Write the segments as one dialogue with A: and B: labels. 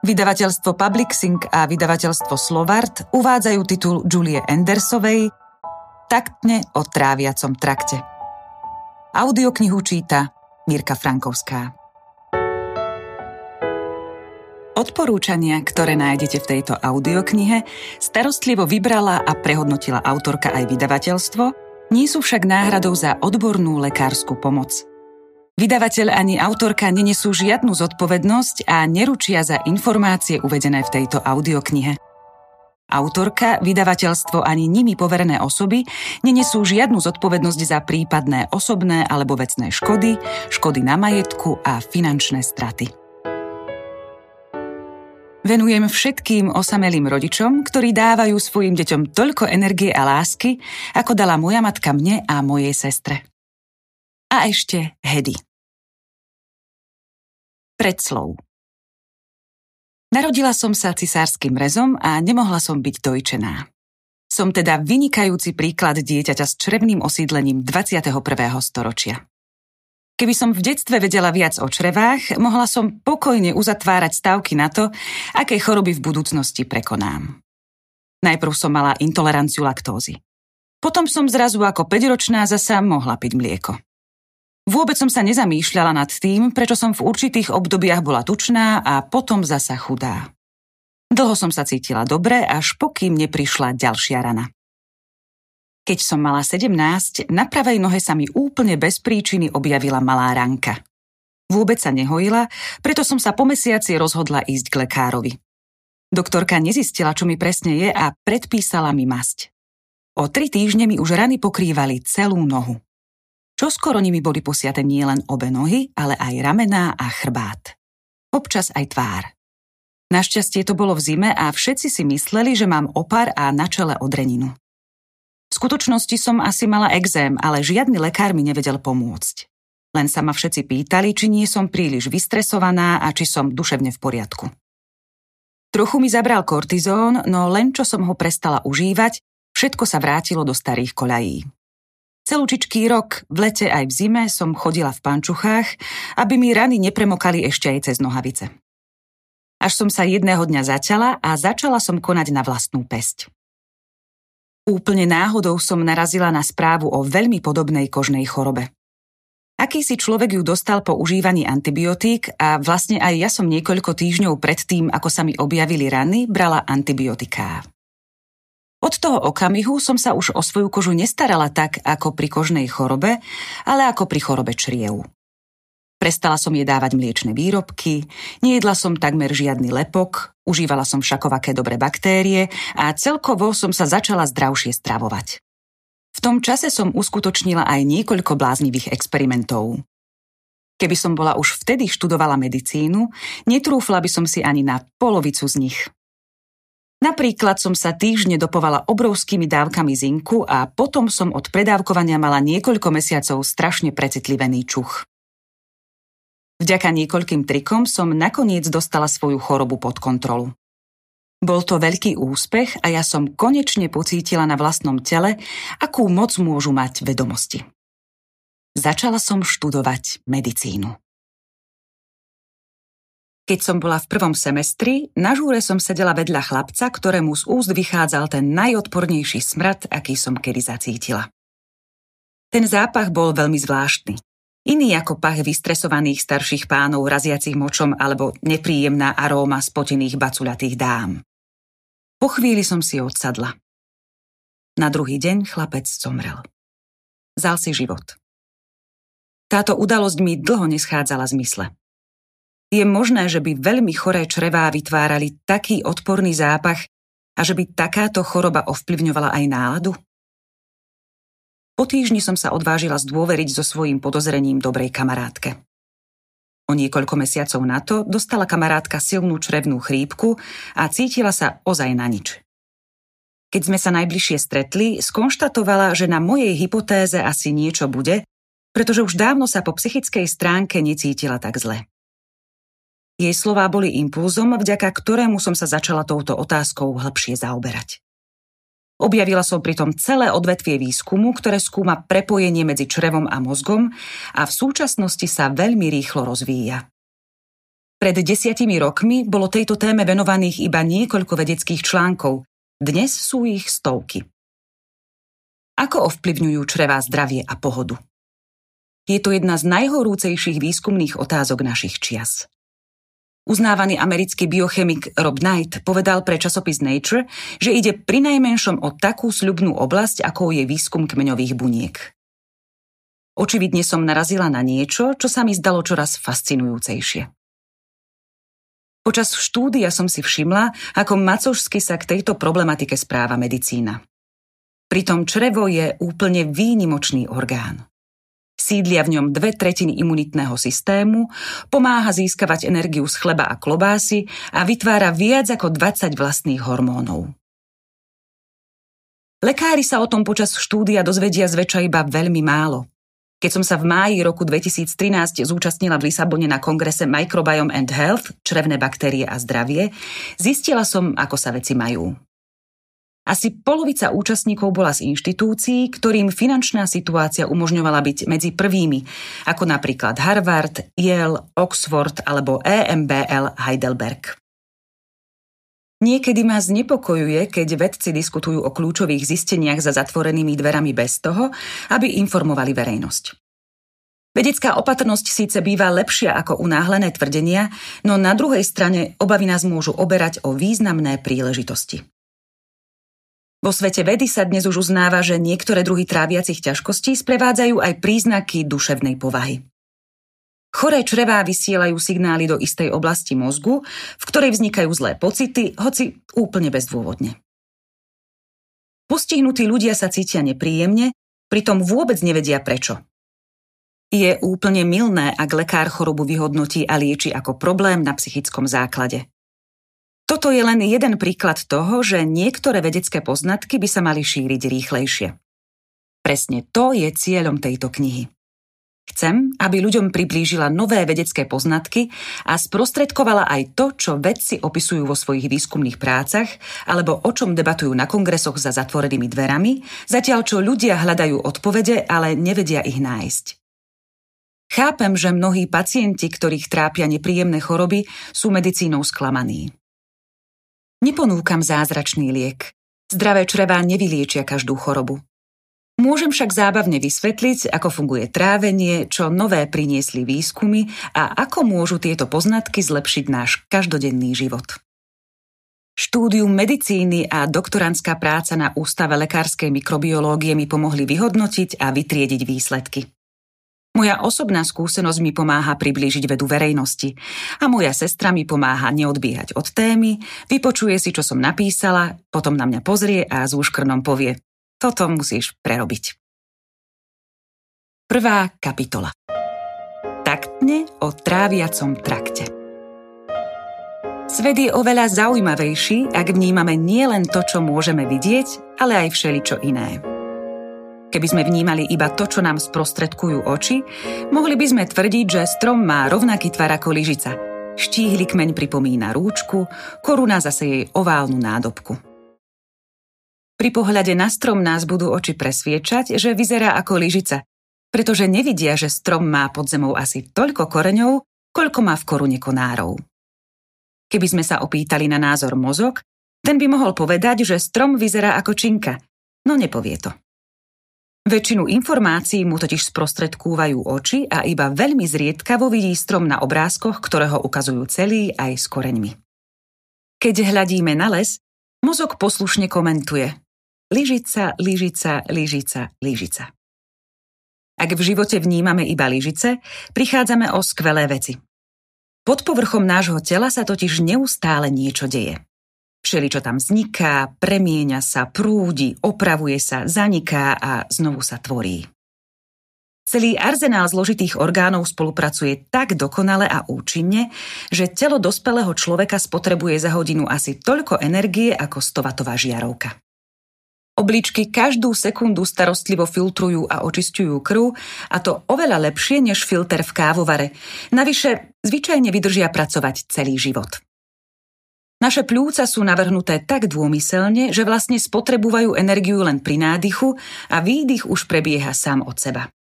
A: Vydavateľstvo Publixing a vydavateľstvo Slovart uvádzajú titul Julie Andersovej Taktne o tráviacom trakte. Audioknihu číta Mirka Frankovská. Odporúčania, ktoré nájdete v tejto audioknihe, starostlivo vybrala a prehodnotila autorka aj vydavateľstvo, nie sú však náhradou za odbornú lekárskú pomoc – Vydavateľ ani autorka nenesú žiadnu zodpovednosť a neručia za informácie uvedené v tejto audioknihe. Autorka, vydavateľstvo ani nimi poverené osoby nenesú žiadnu zodpovednosť za prípadné osobné alebo vecné škody, škody na majetku a finančné straty. Venujem všetkým osamelým rodičom, ktorí dávajú svojim deťom toľko energie a lásky, ako dala moja matka mne a mojej sestre. A ešte Hedy. Predslov Narodila som sa cisárskym rezom a nemohla som byť dojčená. Som teda vynikajúci príklad dieťaťa s črevným osídlením 21. storočia. Keby som v detstve vedela viac o črevách, mohla som pokojne uzatvárať stavky na to, aké choroby v budúcnosti prekonám. Najprv som mala intoleranciu laktózy. Potom som zrazu ako 5-ročná zasa mohla piť mlieko. Vôbec som sa nezamýšľala nad tým, prečo som v určitých obdobiach bola tučná a potom zasa chudá. Dlho som sa cítila dobre, až pokým neprišla ďalšia rana. Keď som mala 17, na pravej nohe sa mi úplne bez príčiny objavila malá ranka. Vôbec sa nehojila, preto som sa po mesiaci rozhodla ísť k lekárovi. Doktorka nezistila, čo mi presne je a predpísala mi masť. O tri týždne mi už rany pokrývali celú nohu. Čo skoro nimi boli posiate nielen obe nohy, ale aj ramená a chrbát. Občas aj tvár. Našťastie to bolo v zime a všetci si mysleli, že mám opar a na čele odreninu. V skutočnosti som asi mala exém, ale žiadny lekár mi nevedel pomôcť. Len sa ma všetci pýtali, či nie som príliš vystresovaná a či som duševne v poriadku. Trochu mi zabral kortizón, no len čo som ho prestala užívať, všetko sa vrátilo do starých koľají. Celúčičký rok, v lete aj v zime, som chodila v pančuchách, aby mi rany nepremokali ešte aj cez nohavice. Až som sa jedného dňa začala a začala som konať na vlastnú pesť. Úplne náhodou som narazila na správu o veľmi podobnej kožnej chorobe. Akýsi človek ju dostal po užívaní antibiotík a vlastne aj ja som niekoľko týždňov predtým, ako sa mi objavili rany, brala antibiotiká. Od toho okamihu som sa už o svoju kožu nestarala tak, ako pri kožnej chorobe, ale ako pri chorobe čriev. Prestala som jej dávať mliečne výrobky, nejedla som takmer žiadny lepok, užívala som všakovaké dobré baktérie a celkovo som sa začala zdravšie stravovať. V tom čase som uskutočnila aj niekoľko bláznivých experimentov. Keby som bola už vtedy študovala medicínu, netrúfla by som si ani na polovicu z nich. Napríklad som sa týždne dopovala obrovskými dávkami zinku a potom som od predávkovania mala niekoľko mesiacov strašne precitlivený čuch. Vďaka niekoľkým trikom som nakoniec dostala svoju chorobu pod kontrolu. Bol to veľký úspech a ja som konečne pocítila na vlastnom tele, akú moc môžu mať vedomosti. Začala som študovať medicínu. Keď som bola v prvom semestri, na žúre som sedela vedľa chlapca, ktorému z úst vychádzal ten najodpornejší smrad, aký som kedy zacítila. Ten zápach bol veľmi zvláštny. Iný ako pach vystresovaných starších pánov raziacich močom alebo nepríjemná aróma spotených baculatých dám. Po chvíli som si odsadla. Na druhý deň chlapec zomrel. Zal si život. Táto udalosť mi dlho neschádzala z mysle. Je možné, že by veľmi choré črevá vytvárali taký odporný zápach a že by takáto choroba ovplyvňovala aj náladu? Po týždni som sa odvážila zdôveriť so svojím podozrením dobrej kamarátke. O niekoľko mesiacov na to dostala kamarátka silnú črevnú chrípku a cítila sa ozaj na nič. Keď sme sa najbližšie stretli, skonštatovala, že na mojej hypotéze asi niečo bude, pretože už dávno sa po psychickej stránke necítila tak zle. Jej slová boli impulzom, vďaka ktorému som sa začala touto otázkou hlbšie zaoberať. Objavila som pritom celé odvetvie výskumu, ktoré skúma prepojenie medzi črevom a mozgom a v súčasnosti sa veľmi rýchlo rozvíja. Pred desiatimi rokmi bolo tejto téme venovaných iba niekoľko vedeckých článkov, dnes sú ich stovky. Ako ovplyvňujú črevá zdravie a pohodu? Je to jedna z najhorúcejších výskumných otázok našich čias. Uznávaný americký biochemik Rob Knight povedal pre časopis Nature, že ide pri najmenšom o takú sľubnú oblasť, ako je výskum kmeňových buniek. Očividne som narazila na niečo, čo sa mi zdalo čoraz fascinujúcejšie. Počas štúdia som si všimla, ako macožsky sa k tejto problematike správa medicína. Pritom črevo je úplne výnimočný orgán. Sídlia v ňom dve tretiny imunitného systému, pomáha získavať energiu z chleba a klobásy a vytvára viac ako 20 vlastných hormónov. Lekári sa o tom počas štúdia dozvedia zväčša iba veľmi málo. Keď som sa v máji roku 2013 zúčastnila v Lisabone na kongrese Microbiome and Health, črevné baktérie a zdravie, zistila som, ako sa veci majú. Asi polovica účastníkov bola z inštitúcií, ktorým finančná situácia umožňovala byť medzi prvými, ako napríklad Harvard, Yale, Oxford alebo EMBL Heidelberg. Niekedy ma znepokojuje, keď vedci diskutujú o kľúčových zisteniach za zatvorenými dverami bez toho, aby informovali verejnosť. Vedecká opatrnosť síce býva lepšia ako unáhlené tvrdenia, no na druhej strane obavy nás môžu oberať o významné príležitosti. Vo svete vedy sa dnes už uznáva, že niektoré druhy tráviacich ťažkostí sprevádzajú aj príznaky duševnej povahy. Choré črevá vysielajú signály do istej oblasti mozgu, v ktorej vznikajú zlé pocity, hoci úplne bezdôvodne. Postihnutí ľudia sa cítia nepríjemne, pritom vôbec nevedia prečo. Je úplne milné, ak lekár chorobu vyhodnotí a lieči ako problém na psychickom základe. Toto je len jeden príklad toho, že niektoré vedecké poznatky by sa mali šíriť rýchlejšie. Presne to je cieľom tejto knihy. Chcem, aby ľuďom priblížila nové vedecké poznatky a sprostredkovala aj to, čo vedci opisujú vo svojich výskumných prácach alebo o čom debatujú na kongresoch za zatvorenými dverami, zatiaľ čo ľudia hľadajú odpovede, ale nevedia ich nájsť. Chápem, že mnohí pacienti, ktorých trápia nepríjemné choroby, sú medicínou sklamaní. Neponúkam zázračný liek. Zdravé črevá nevyliečia každú chorobu. Môžem však zábavne vysvetliť, ako funguje trávenie, čo nové priniesli výskumy a ako môžu tieto poznatky zlepšiť náš každodenný život. Štúdium medicíny a doktorantská práca na Ústave lekárskej mikrobiológie mi pomohli vyhodnotiť a vytriediť výsledky. Moja osobná skúsenosť mi pomáha priblížiť vedu verejnosti a moja sestra mi pomáha neodbiehať od témy, vypočuje si, čo som napísala, potom na mňa pozrie a s úškrnom povie toto musíš prerobiť. Prvá kapitola Taktne o tráviacom trakte Svet je oveľa zaujímavejší, ak vnímame nielen to, čo môžeme vidieť, ale aj všeličo iné. Keby sme vnímali iba to, čo nám sprostredkujú oči, mohli by sme tvrdiť, že strom má rovnaký tvar ako lyžica. Štíhly kmeň pripomína rúčku, koruna zase jej oválnu nádobku. Pri pohľade na strom nás budú oči presviečať, že vyzerá ako lyžica, pretože nevidia, že strom má pod zemou asi toľko koreňov, koľko má v korune konárov. Keby sme sa opýtali na názor mozog, ten by mohol povedať, že strom vyzerá ako činka, no nepovie to. Väčšinu informácií mu totiž sprostredkúvajú oči a iba veľmi zriedkavo vidí strom na obrázkoch, ktoré ho ukazujú celý aj s koreňmi. Keď hľadíme na les, mozog poslušne komentuje. Lyžica, lyžica, lyžica, lyžica. Ak v živote vnímame iba lyžice, prichádzame o skvelé veci. Pod povrchom nášho tela sa totiž neustále niečo deje. Všeli, čo tam vzniká, premieňa sa, prúdi, opravuje sa, zaniká a znovu sa tvorí. Celý arzenál zložitých orgánov spolupracuje tak dokonale a účinne, že telo dospelého človeka spotrebuje za hodinu asi toľko energie ako stovatová žiarovka. Obličky každú sekundu starostlivo filtrujú a očistujú krv a to oveľa lepšie než filter v kávovare. Navyše zvyčajne vydržia pracovať celý život. Naše pľúca sú navrhnuté tak dômyselne, že vlastne spotrebujú energiu len pri nádychu a výdych už prebieha sám od seba.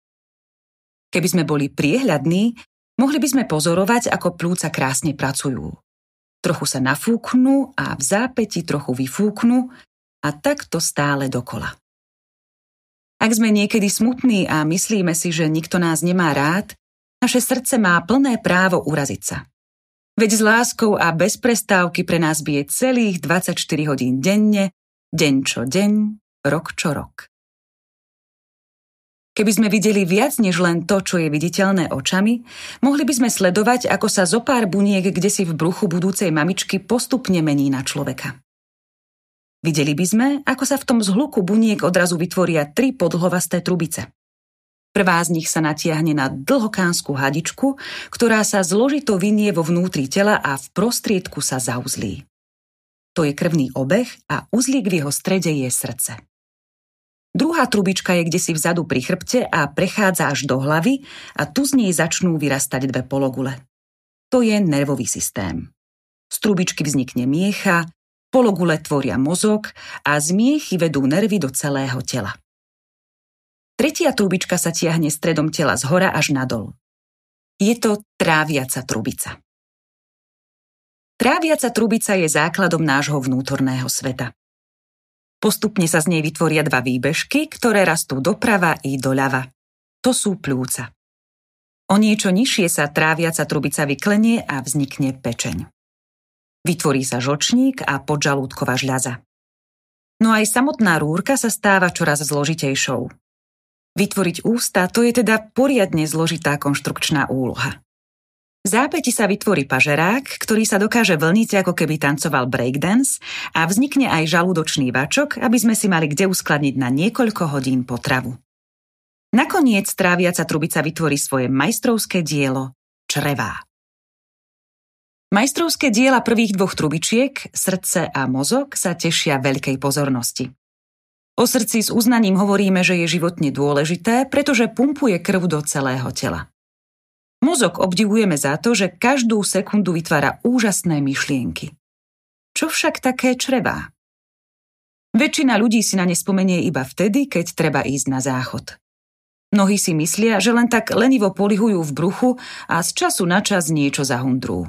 A: Keby sme boli priehľadní, Mohli by sme pozorovať, ako plúca krásne pracujú. Trochu sa nafúknú a v zápäti trochu vyfúknú a takto stále dokola. Ak sme niekedy smutní a myslíme si, že nikto nás nemá rád, naše srdce má plné právo uraziť sa. Veď s láskou a bez prestávky pre nás bije celých 24 hodín denne, deň čo deň, rok čo rok. Keby sme videli viac než len to, čo je viditeľné očami, mohli by sme sledovať, ako sa zo pár buniek kde si v bruchu budúcej mamičky postupne mení na človeka. Videli by sme, ako sa v tom zhluku buniek odrazu vytvoria tri podlhovasté trubice. Prvá z nich sa natiahne na dlhokánsku hadičku, ktorá sa zložito vynie vo vnútri tela a v prostriedku sa zauzlí. To je krvný obeh a uzlík v jeho strede je srdce. Druhá trubička je kde si vzadu pri chrbte a prechádza až do hlavy a tu z nej začnú vyrastať dve pologule. To je nervový systém. Z trubičky vznikne miecha, pologule tvoria mozog a z miechy vedú nervy do celého tela. Tretia trubička sa tiahne stredom tela z hora až nadol. Je to tráviaca trubica. Tráviaca trubica je základom nášho vnútorného sveta. Postupne sa z nej vytvoria dva výbežky, ktoré rastú doprava i doľava. To sú pľúca. O niečo nižšie sa tráviaca trubica vyklenie a vznikne pečeň. Vytvorí sa žočník a podžalúdková žľaza. No aj samotná rúrka sa stáva čoraz zložitejšou. Vytvoriť ústa to je teda poriadne zložitá konštrukčná úloha. V zápäti sa vytvorí pažerák, ktorý sa dokáže vlniť ako keby tancoval breakdance a vznikne aj žalúdočný vačok, aby sme si mali kde uskladniť na niekoľko hodín potravu. Nakoniec tráviaca trubica vytvorí svoje majstrovské dielo – črevá. Majstrovské diela prvých dvoch trubičiek, srdce a mozog, sa tešia veľkej pozornosti. O srdci s uznaním hovoríme, že je životne dôležité, pretože pumpuje krv do celého tela. Mozog obdivujeme za to, že každú sekundu vytvára úžasné myšlienky. Čo však také črevá? Väčšina ľudí si na ne spomenie iba vtedy, keď treba ísť na záchod. Mnohí si myslia, že len tak lenivo polihujú v bruchu a z času na čas niečo zahundrú.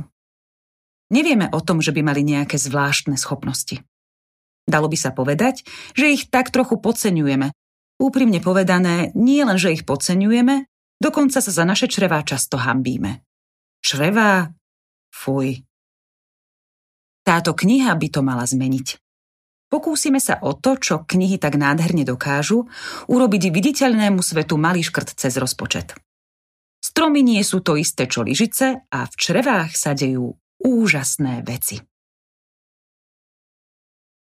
A: Nevieme o tom, že by mali nejaké zvláštne schopnosti. Dalo by sa povedať, že ich tak trochu podceňujeme. Úprimne povedané, nie len, že ich podceňujeme, Dokonca sa za naše črevá často hambíme. Črevá? Fuj. Táto kniha by to mala zmeniť. Pokúsime sa o to, čo knihy tak nádherne dokážu, urobiť viditeľnému svetu malý škrt cez rozpočet. Stromy nie sú to isté čo lyžice a v črevách sa dejú úžasné veci.